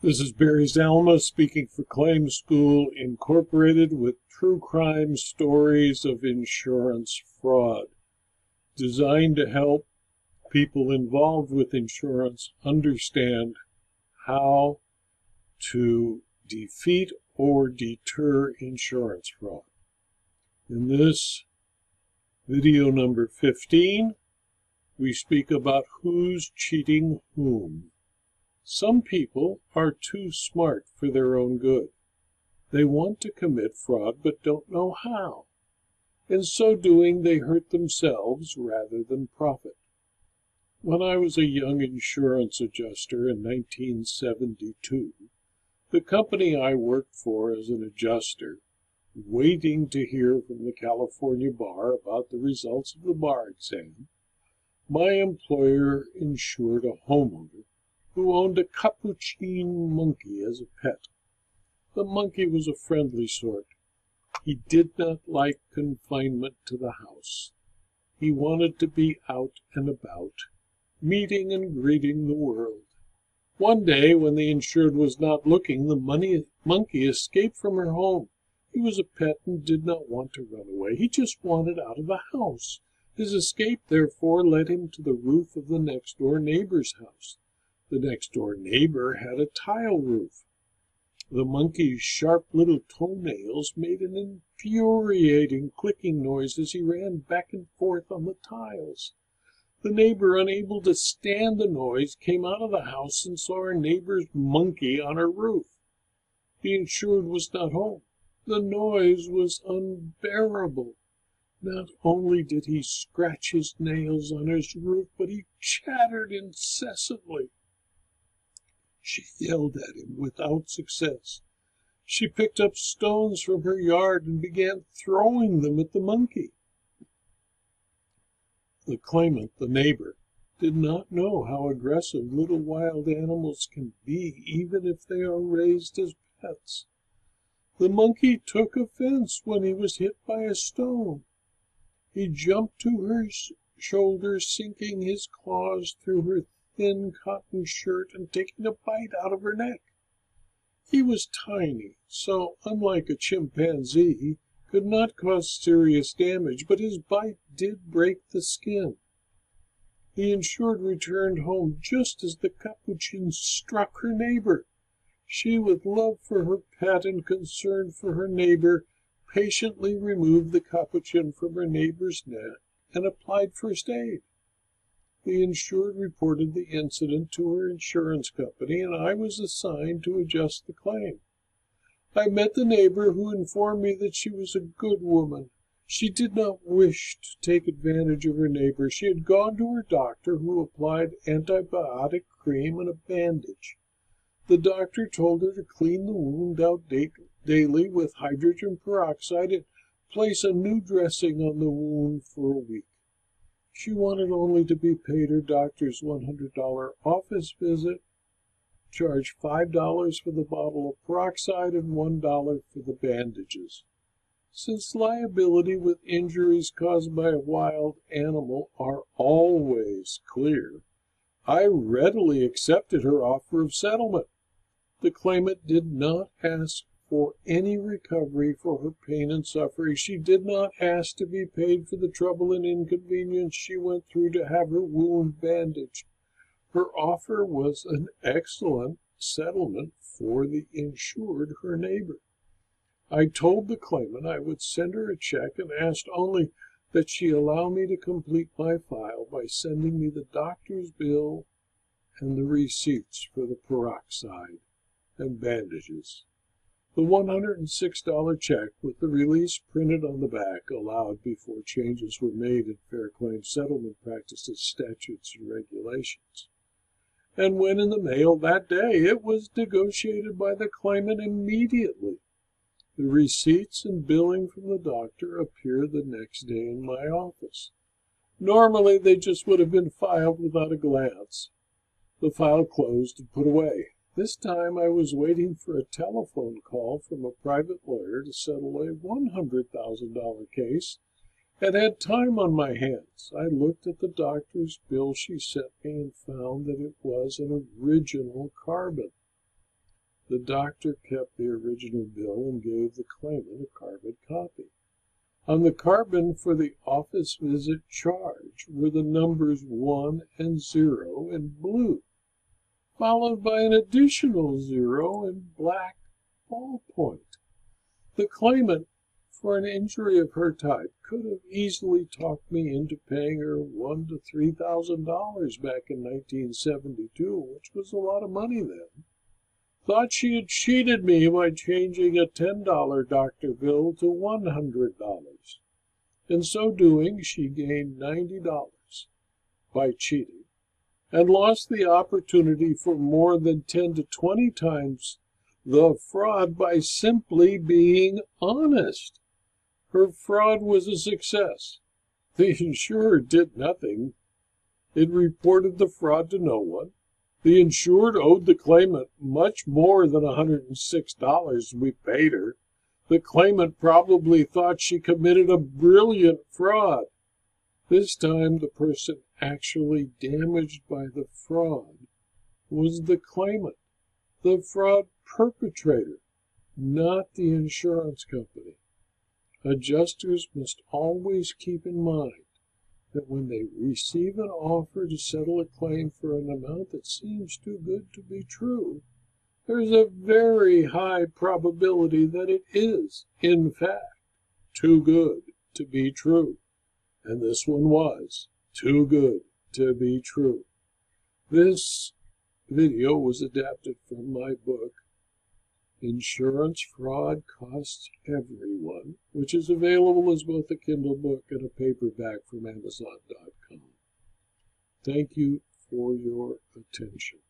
This is Barry Zalma speaking for Claim School Incorporated with true crime stories of insurance fraud, designed to help people involved with insurance understand how to defeat or deter insurance fraud. In this video number 15, we speak about who's cheating whom. Some people are too smart for their own good. They want to commit fraud but don't know how. In so doing, they hurt themselves rather than profit. When I was a young insurance adjuster in 1972, the company I worked for as an adjuster, waiting to hear from the California bar about the results of the bar exam, my employer insured a homeowner who owned a capuchin monkey as a pet. The monkey was a friendly sort. He did not like confinement to the house. He wanted to be out and about, meeting and greeting the world. One day, when the insured was not looking, the money monkey escaped from her home. He was a pet and did not want to run away. He just wanted out of the house. His escape, therefore, led him to the roof of the next door neighbor's house. The next door neighbor had a tile roof. The monkey's sharp little toenails made an infuriating clicking noise as he ran back and forth on the tiles. The neighbor, unable to stand the noise, came out of the house and saw her neighbor's monkey on her roof. The insured was not home. The noise was unbearable. Not only did he scratch his nails on his roof, but he chattered incessantly. She yelled at him without success. She picked up stones from her yard and began throwing them at the monkey. The claimant, the neighbor, did not know how aggressive little wild animals can be, even if they are raised as pets. The monkey took offense when he was hit by a stone. He jumped to her shoulder, sinking his claws through her thin cotton shirt and taking a bite out of her neck. He was tiny, so unlike a chimpanzee, he could not cause serious damage, but his bite did break the skin. The insured returned home just as the capuchin struck her neighbor. She, with love for her pet and concern for her neighbor, patiently removed the capuchin from her neighbor's neck and applied first aid. The insured reported the incident to her insurance company and I was assigned to adjust the claim. I met the neighbor who informed me that she was a good woman. She did not wish to take advantage of her neighbor. She had gone to her doctor who applied antibiotic cream and a bandage. The doctor told her to clean the wound out daily with hydrogen peroxide and place a new dressing on the wound for a week. She wanted only to be paid her doctor's $100 office visit, charge $5 for the bottle of peroxide and $1 for the bandages. Since liability with injuries caused by a wild animal are always clear, I readily accepted her offer of settlement. The claimant did not ask for any recovery for her pain and suffering. She did not ask to be paid for the trouble and inconvenience she went through to have her wound bandaged. Her offer was an excellent settlement for the insured, her neighbor. I told the claimant I would send her a check and asked only that she allow me to complete my file by sending me the doctor's bill and the receipts for the peroxide and bandages. The $106 check with the release printed on the back allowed before changes were made in fair claim settlement practices, statutes, and regulations. And when in the mail that day, it was negotiated by the claimant immediately. The receipts and billing from the doctor appear the next day in my office. Normally, they just would have been filed without a glance. The file closed and put away. This time I was waiting for a telephone call from a private lawyer to settle a $100,000 case and had time on my hands. I looked at the doctor's bill she sent me and found that it was an original carbon. The doctor kept the original bill and gave the claimant a carbon copy. On the carbon for the office visit charge were the numbers 1 and 0 in blue, followed by an additional 0 in black ballpoint. The claimant, for an injury of her type, could have easily talked me into paying her one to three thousand dollars back in 1972, which was a lot of money then. Thought she had cheated me by changing a $10 doctor bill to $100. In so doing, she gained $90 by cheating and lost the opportunity for more than 10 to 20 times the fraud by simply being honest. Her fraud was a success. The insurer did nothing. It reported the fraud to no one. The insured owed the claimant much more than $106 we paid her. The claimant probably thought she committed a brilliant fraud. This time, the person actually damaged by the fraud was the claimant, the fraud perpetrator, not the insurance company. Adjusters must always keep in mind that when they receive an offer to settle a claim for an amount that seems too good to be true, there's a very high probability that it is, in fact, too good to be true. And this one was too good to be true. This video was adapted from my book, Insurance Fraud Costs Everyone, which is available as both a Kindle book and a paperback from Amazon.com. Thank you for your attention.